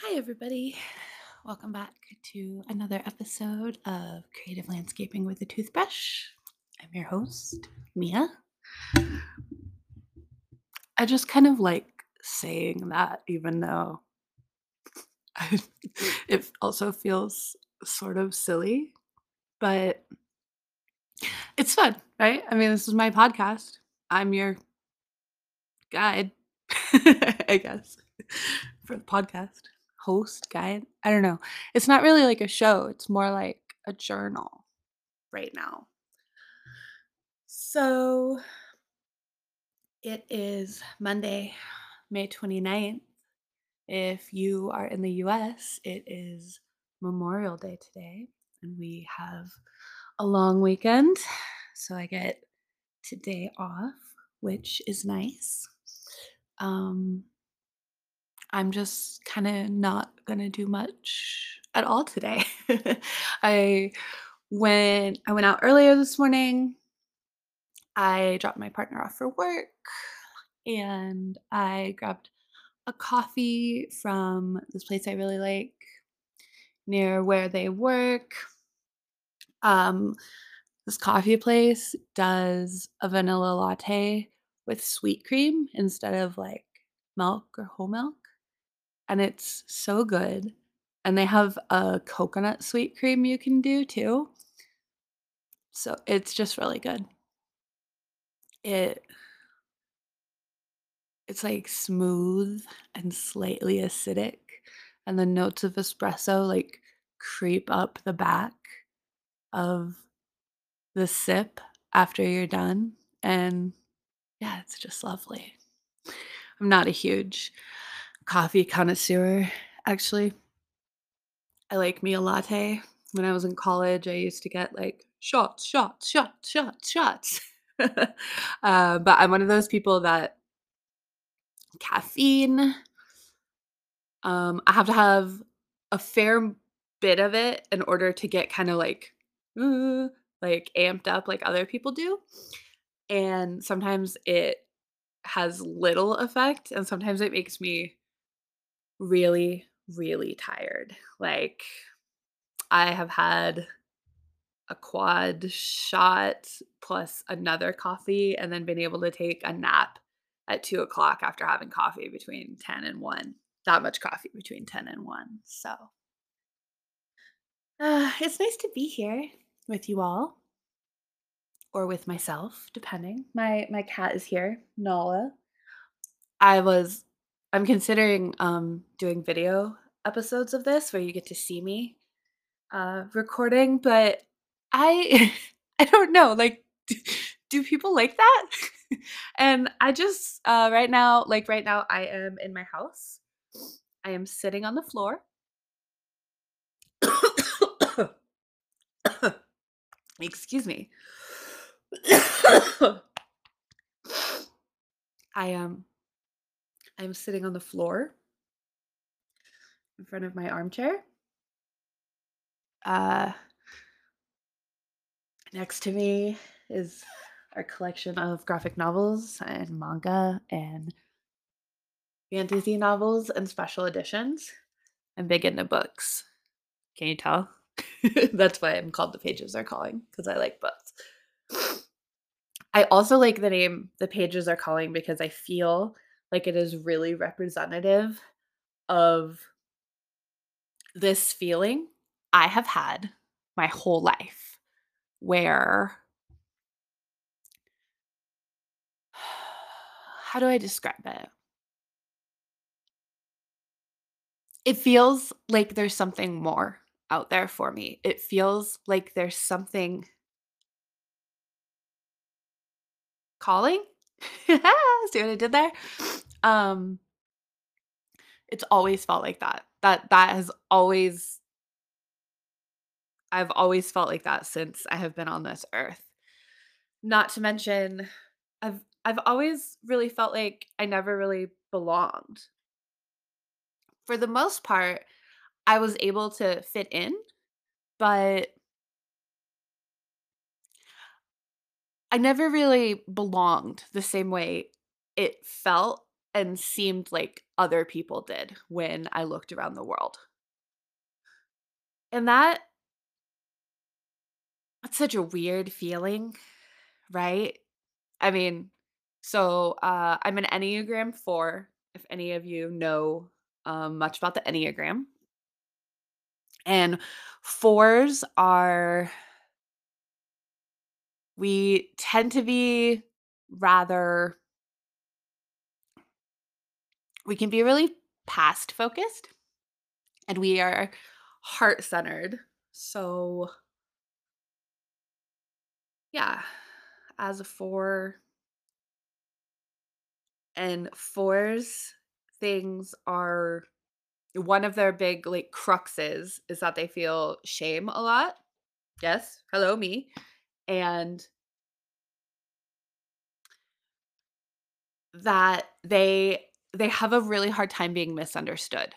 Hi, everybody. Welcome back to another episode of Creative Landscaping with a Toothbrush. I'm your host, Mia. I just kind of like saying that, even though I, it also feels sort of silly, but it's fun, right? I mean, this is my podcast. I'm your guide, I guess, for the podcast host guide. I don't know. It's not really like a show, it's more like a journal right now. So it is Monday, May 29th. If you are in the US, it is Memorial Day today, and we have a long weekend. So I get today off, which is nice. Um, I'm just kind of not going to do much at all today. I went I went out earlier this morning. I dropped my partner off for work and I grabbed a coffee from this place I really like near where they work. Um this coffee place does a vanilla latte with sweet cream instead of like milk or whole milk and it's so good. And they have a coconut sweet cream you can do too. So it's just really good. It it's like smooth and slightly acidic and the notes of espresso like creep up the back of the sip after you're done and yeah, it's just lovely. I'm not a huge coffee connoisseur actually. I like me a latte. When I was in college, I used to get like shots, shots, shots, shots, shots. uh, but I'm one of those people that caffeine, um, I have to have a fair bit of it in order to get kind of like, uh, like amped up like other people do. And sometimes it has little effect, and sometimes it makes me really, really tired. Like, I have had a quad shot plus another coffee and then been able to take a nap at two o'clock after having coffee between 10 and 1. That much coffee between 10 and 1. So uh, it's nice to be here with you all or with myself, depending. My my cat is here, Nala. I was I'm considering um doing video episodes of this where you get to see me uh recording, but I I don't know, like do, do people like that? and I just uh right now, like right now I am in my house. I am sitting on the floor. Excuse me. I am I'm sitting on the floor in front of my armchair. Uh next to me is our collection of graphic novels and manga and fantasy novels and special editions. I'm big into books. Can you tell? That's why I'm called The Pages Are Calling, because I like books. I also like the name The Pages Are Calling because I feel like it is really representative of this feeling I have had my whole life where how do I describe it? It feels like there's something more out there for me. It feels like there's something calling. See what I did there? Um it's always felt like that. That that has always I've always felt like that since I have been on this earth. Not to mention I've I've always really felt like I never really belonged. For the most part, I was able to fit in, but I never really belonged the same way it felt and seemed like other people did when I looked around the world. And that that's such a weird feeling, right? I mean, so uh, I'm an Enneagram 4, if any of you know um, much about the Enneagram. And fours are, we tend to be rather, we can be really past focused and we are heart centered. So, yeah, as a four, and fours things are one of their big like cruxes is that they feel shame a lot. Yes, hello me. And that they they have a really hard time being misunderstood.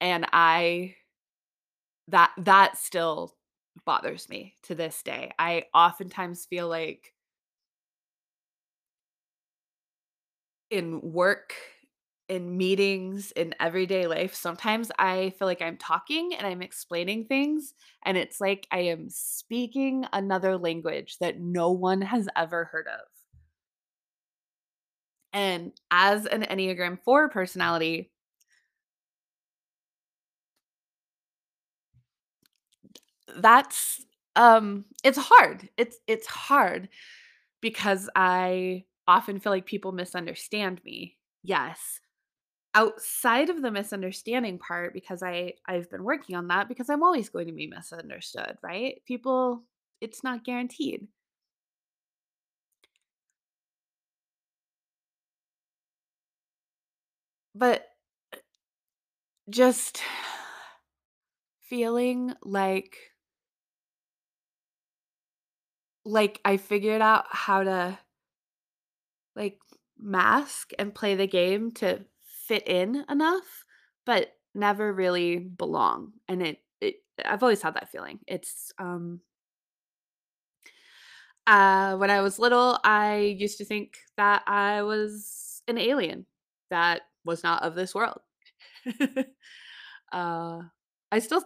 And I that that still bothers me to this day. I oftentimes feel like in work, in meetings, in everyday life, sometimes I feel like I'm talking and I'm explaining things, and it's like I am speaking another language that no one has ever heard of. And as an Enneagram 4 personality, that's um it's hard. It's it's hard because I often feel like people misunderstand me. Yes. Outside of the misunderstanding part because I I've been working on that because I'm always going to be misunderstood, right? People it's not guaranteed. But uh, just feeling like like I figured out how to like mask and play the game to fit in enough, but never really belong. And it, it I've always had that feeling. It's um uh when I was little, I used to think that I was an alien that was not of this world. uh I still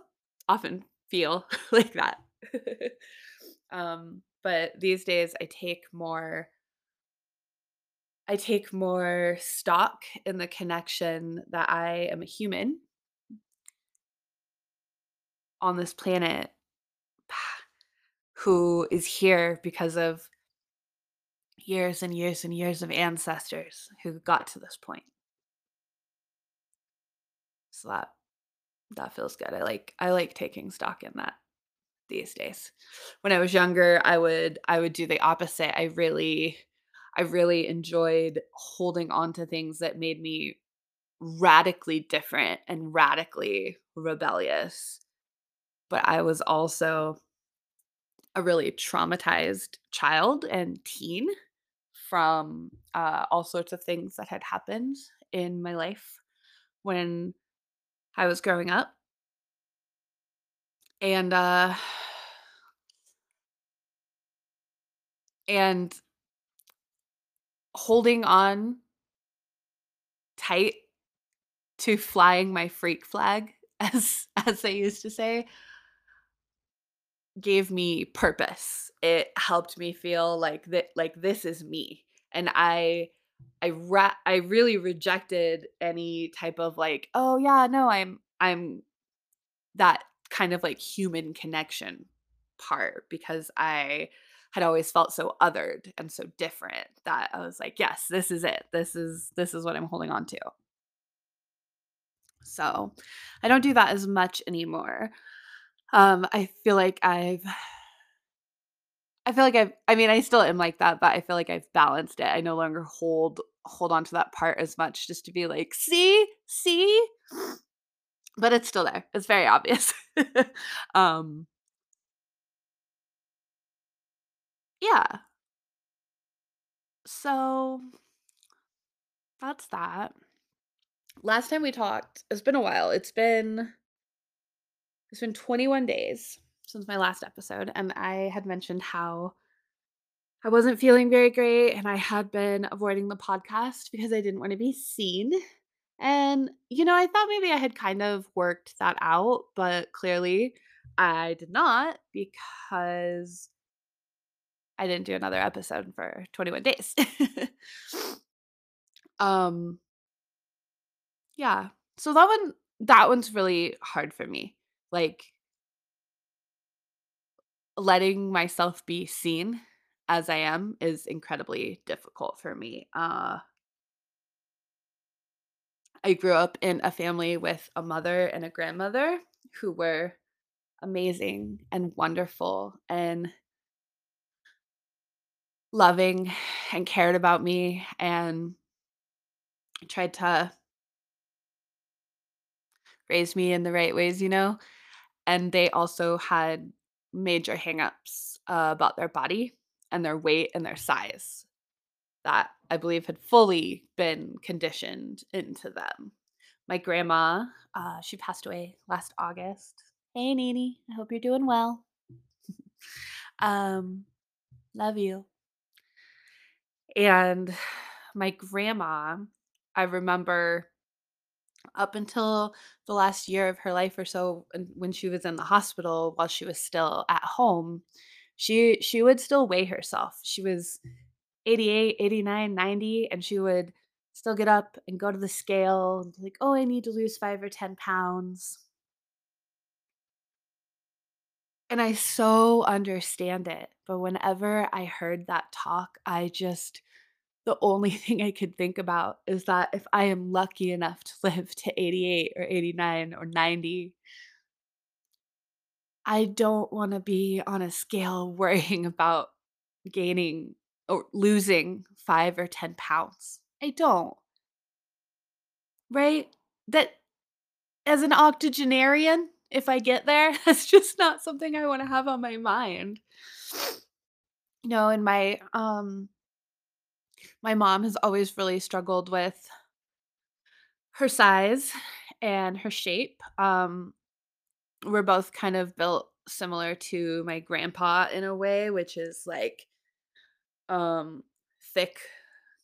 often feel like that. um but these days I take more I take more stock in the connection that I am a human on this planet who is here because of years and years and years of ancestors who got to this point. So that that feels good. I like I like taking stock in that these days. When I was younger, I would I would do the opposite. I really I really enjoyed holding on to things that made me radically different and radically rebellious. But I was also a really traumatized child and teen from uh, all sorts of things that had happened in my life when I was growing up. And uh and holding on tight to flying my freak flag as as they used to say gave me purpose. It helped me feel like that like this is me. And I I ra- I really rejected any type of like, oh yeah, no, I'm I'm that kind of like human connection part because I had always felt so othered and so different that I was like, yes, this is it. This is this is what I'm holding on to. So, I don't do that as much anymore. Um, I feel like I've I feel like I've I mean, I still am like that, but I feel like I've balanced it. I no longer hold hold on to that part as much just to be like, "See? See?" But it's still there. It's very obvious. um, yeah. So, that's that. Last time we talked, it's been a while. It's been it's been 21 days since my last episode, and I had mentioned how I wasn't feeling very great and I had been avoiding the podcast because I didn't want to be seen. And, you know, I thought maybe I had kind of worked that out, but clearly I did not because I didn't do another episode for 21 days. um yeah. So that one that one's really hard for me. Like letting myself be seen as I am is incredibly difficult for me. Uh I grew up in a family with a mother and a grandmother who were amazing and wonderful and loving and cared about me and tried to raise me in the right ways, you know? And they also had major hangups uh, about their body and their weight and their size that I believe had fully been conditioned into them. My grandma, uh, she passed away last August. Hey, Nini, I hope you're doing well. um, love you. And my grandma, I remember up until the last year of her life or so when she was in the hospital while she was still at home, she she would still weigh herself. She was 88, 89, 90 and she would still get up and go to the scale and be like, "Oh, I need to lose 5 or 10 pounds." And I so understand it, but whenever I heard that talk, I just the only thing I could think about is that if I am lucky enough to live to 88 or 89 or 90, I don't wanna be on a scale worrying about gaining or losing 5 or 10 pounds. I don't, right? That as an octogenarian, if I get there, that's just not something I wanna have on my mind. You know, and my, um my mom has always really struggled with her size and her shape. Um, we're both kind of built similar to my grandpa in a way, which is like um thick,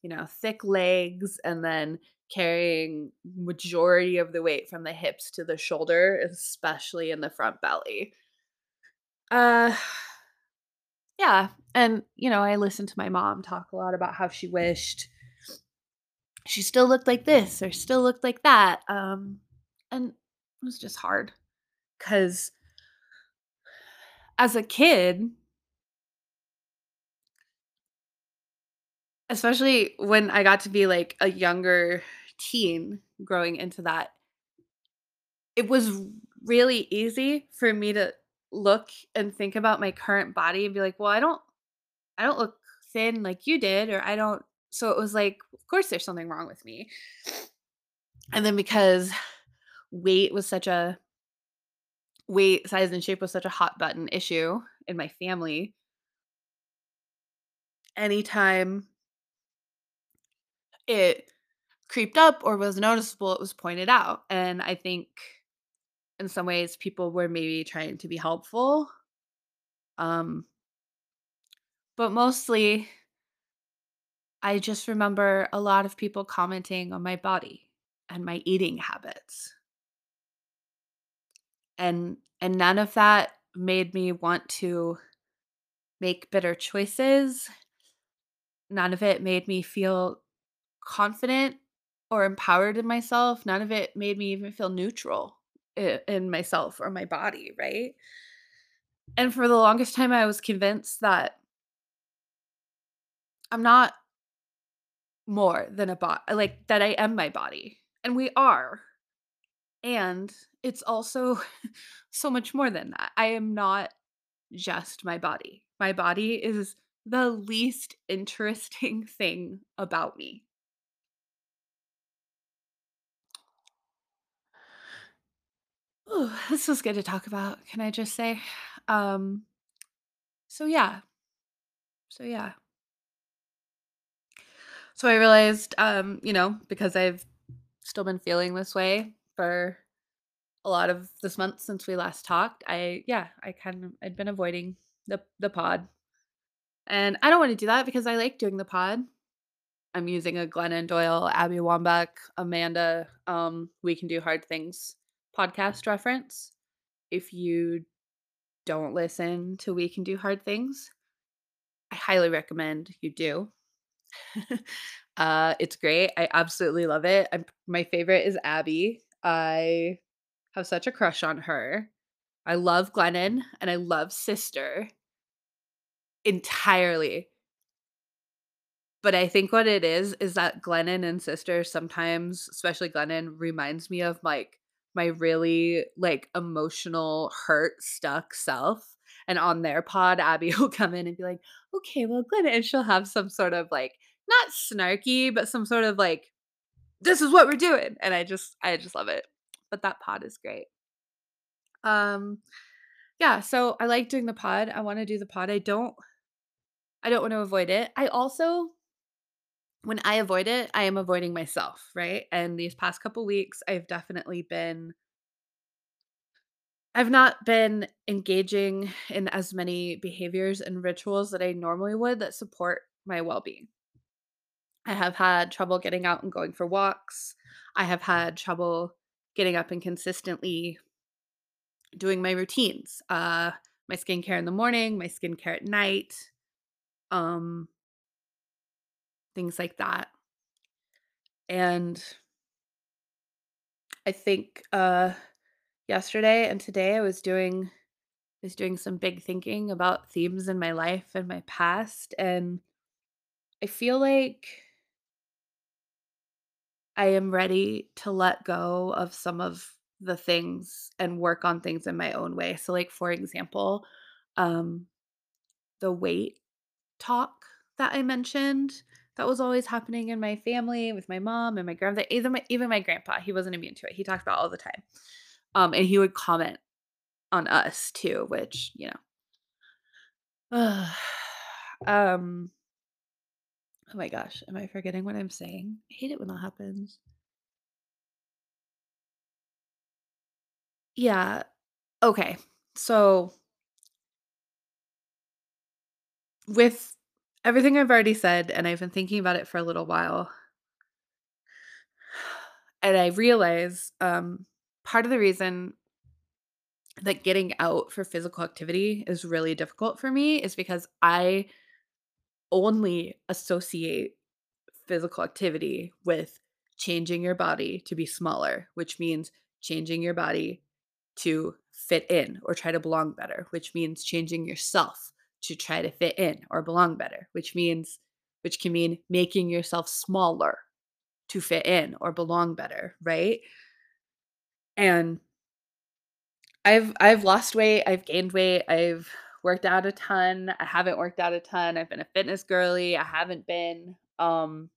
you know, thick legs and then carrying majority of the weight from the hips to the shoulder, especially in the front belly. Uh yeah, and you know, I listened to my mom talk a lot about how she wished she still looked like this or still looked like that. Um and it was just hard cuz as a kid, especially when I got to be like a younger teen growing into that, it was really easy for me to look and think about my current body and be like, "Well, I don't I don't look thin like you did or I don't" so it was like, of course there's something wrong with me. And then because weight was such a weight, size, and shape was such a hot button issue in my family, anytime it creeped up or was noticeable, it was pointed out. And I think in some ways people were maybe trying to be helpful. Um, but mostly I just remember a lot of people commenting on my body and my eating habits. And and none of that made me want to make better choices. None of it made me feel confident or empowered in myself. None of it made me even feel neutral in myself or my body, right? And for the longest time, I was convinced that I'm not more than a body, like that I am my body. And we are. And it's also so much more than that. I am not just my body. My body is the least interesting thing about me. Ooh, this was good to talk about, can I just say? Um, so yeah. So yeah. So I realized, um, you know, because I've still been feeling this way for a lot of this month since we last talked, I yeah, I kind of I'd been avoiding the the pod And I don't wanna do that because I like doing the pod. I'm using a Glennon Doyle, Abby Wambach, Amanda, um, We Can Do Hard Things podcast reference. If you don't listen to We Can Do Hard Things, I highly recommend you do. uh, it's great. I absolutely love it. I'm, my favorite is Abby. I have such a crush on her. I love Glennon and I love Sister entirely. But I think what it is is that Glennon and Sister sometimes, especially Glennon, reminds me of like my really like emotional, hurt, stuck self. And on their pod, Abby will come in and be like, okay, well, Glennon, and she'll have some sort of like not snarky, but some sort of like, this is what we're doing. And I just I just love it. But that pod is great. Um yeah, so I like doing the pod. I want to do the pod. I don't I don't want to avoid it. I also when I avoid it, I am avoiding myself, right? And these past couple weeks, I've definitely been I've not been engaging in as many behaviors and rituals that I normally would that support my well-being. I have had trouble getting out and going for walks. I have had trouble getting up and consistently doing my routines. Uh my skincare in the morning, my skincare at night, um things like that. And I think uh yesterday and today I was doing was doing some big thinking about themes in my life and my past and I feel like I am ready to let go of some of the things and work on things in my own way. So like for example, um the weight talk that I mentioned that was always happening in my family with my mom and my grandmother, even my even my grandpa. He wasn't immune to it. He talked about all the time. Um, and he would comment on us too, which, you know. um oh my gosh, am I forgetting what I'm saying? I hate it when that happens. Yeah. Okay. So with everything I've already said, and I've been thinking about it for a little while, and I realize um, part of the reason that getting out for physical activity is really difficult for me is because I only associate physical activity with changing your body to be smaller, which means changing your body to fit in or try to belong better, which means changing yourself to try to fit in or belong better, which means which can mean making yourself smaller to fit in or belong better, right? And I've I've lost weight, I've gained weight, I've worked out a ton, I haven't worked out a ton, I've been a fitness girly, I haven't been um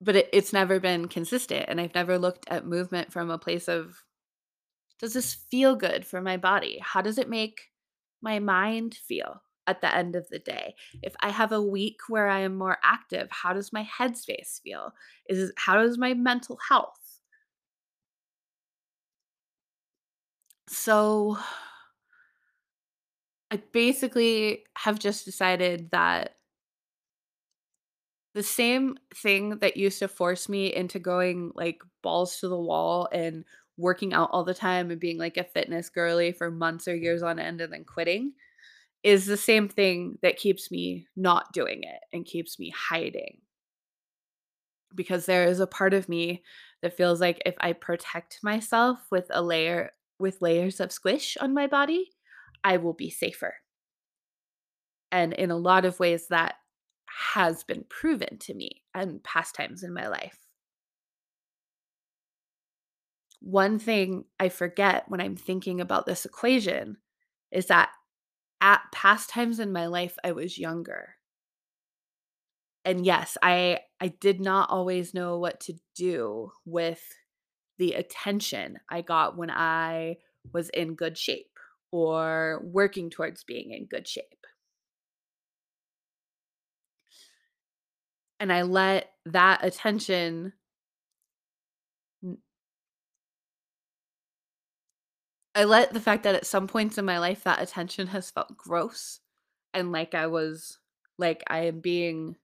but it, it's never been consistent and I've never looked at movement from a place of does this feel good for my body? How does it make my mind feel at the end of the day? If I have a week where I am more active, how does my headspace feel? Is how does my mental health? So I basically have just decided that the same thing that used to force me into going like balls to the wall and working out all the time and being like a fitness girly for months or years on end and then quitting is the same thing that keeps me not doing it and keeps me hiding. Because there is a part of me that feels like if I protect myself with a layer with layers of squish on my body, I will be safer. And in a lot of ways that has been proven to me and past times in my life. One thing I forget when I'm thinking about this equation is that at past times in my life I was younger. And yes, I I did not always know what to do with the attention I got when I was in good shape or working towards being in good shape. And I let that attention I let the fact that at some points in my life that attention has felt gross and like I was like I am being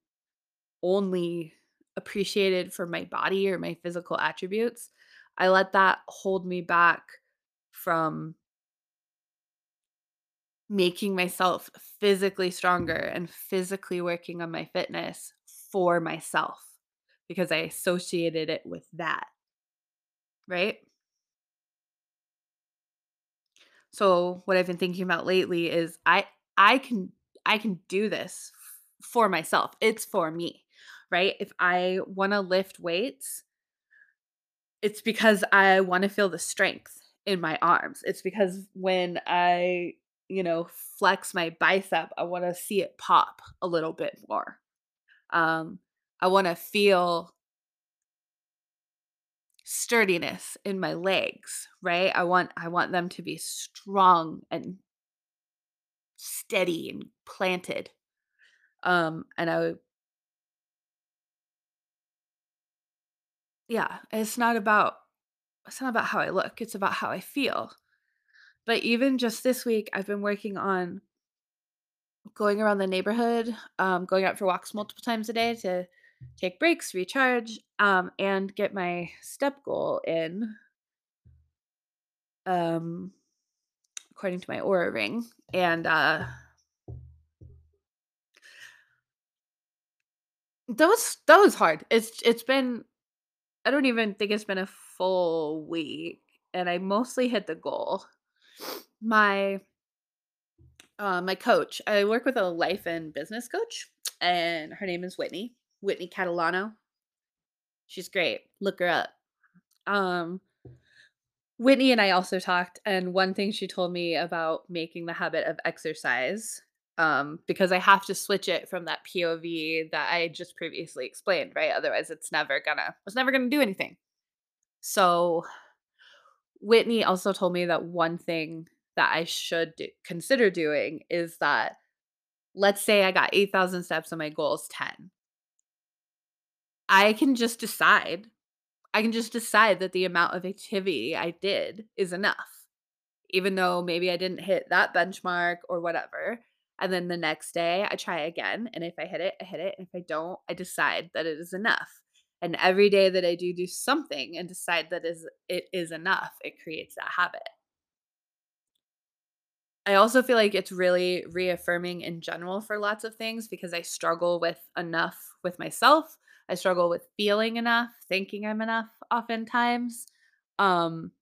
only appreciated for my body or my physical attributes. I let that hold me back from making myself physically stronger and physically working on my fitness for myself because I associated it with that. Right? So what I've been thinking about lately is I I can I can do this for myself. It's for me. Right? If I want to lift weights, it's because I want to feel the strength in my arms. It's because when I, you know, flex my bicep, I want to see it pop a little bit more. Um I want to feel sturdiness in my legs, right? I want I want them to be strong and steady and planted. Um and I yeah, it's not about it's not about how I look, it's about how I feel. But even just this week I've been working on going around the neighborhood, um going out for walks multiple times a day to take breaks, recharge, um and get my step goal in um according to my Oura ring. And uh that was that was hard. It's it's been I don't even think it's been a full week and I mostly hit the goal. My uh my coach, I work with a life and business coach and her name is Whitney. Whitney Catalano. She's great. Look her up. Um Whitney and I also talked, and one thing she told me about making the habit of exercise, um, because I have to switch it from that POV that I just previously explained, right? Otherwise, it's never gonna, it's never gonna do anything. So Whitney also told me that one thing that I should do, consider doing is that let's say I got 8,000 steps and my goal is 10. I can just decide I can just decide that the amount of activity I did is enough, even though maybe I didn't hit that benchmark or whatever. And then the next day I try again. And if I hit it, I hit it. And if I don't, I decide that it is enough. And every day that I do do something and decide that is it is enough, it creates that habit. I also feel like it's really reaffirming in general for lots of things because I struggle with enough with myself. I struggle with feeling enough, thinking I'm enough oftentimes. Um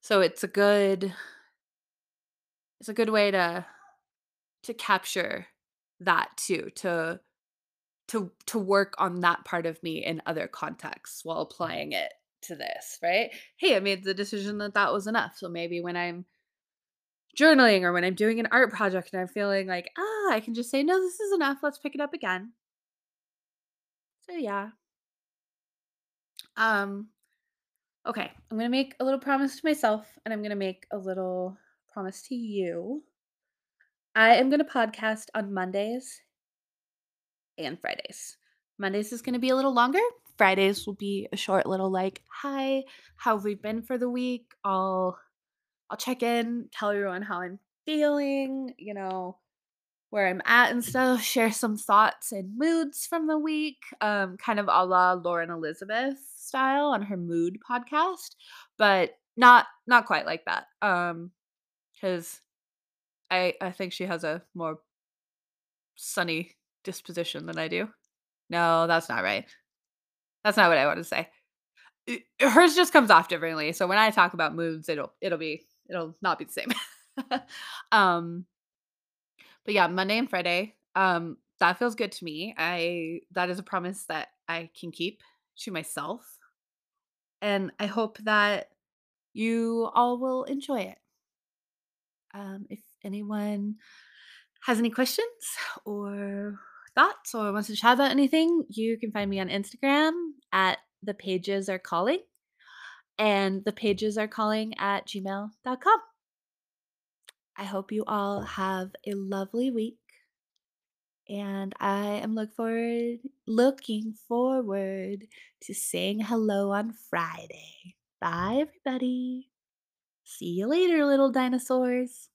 so it's a good it's a good way to to capture that too, to to to work on that part of me in other contexts while applying it to this, right? Hey, I made the decision that that was enough. So maybe when I'm journaling or when I'm doing an art project and I'm feeling like, ah, I can just say, no, this is enough. Let's pick it up again. So yeah. Um, okay. I'm gonna make a little promise to myself and I'm gonna make a little promise to you. I am gonna podcast on Mondays and Fridays. Mondays is gonna be a little longer. Fridays will be a short little like, hi, how have we been for the week? I'll I'll check in, tell everyone how I'm feeling, you know, where I'm at and stuff, share some thoughts and moods from the week, um, kind of a la Lauren Elizabeth style on her mood podcast, but not not quite like that. Um, because I I think she has a more sunny disposition than I do. No, that's not right. That's not what I want to say. Hers just comes off differently. So when I talk about moods, it'll it'll be it'll not be the same. um, but yeah, Monday and Friday, um, that feels good to me. I that is a promise that I can keep to myself. And I hope that you all will enjoy it. Um, if anyone has any questions or thoughts or wants to chat about anything, you can find me on Instagram at the pages are calling and the pages are calling at gmail.com. I hope you all have a lovely week and I am look forward looking forward to saying hello on Friday. Bye, everybody. See you later, little dinosaurs.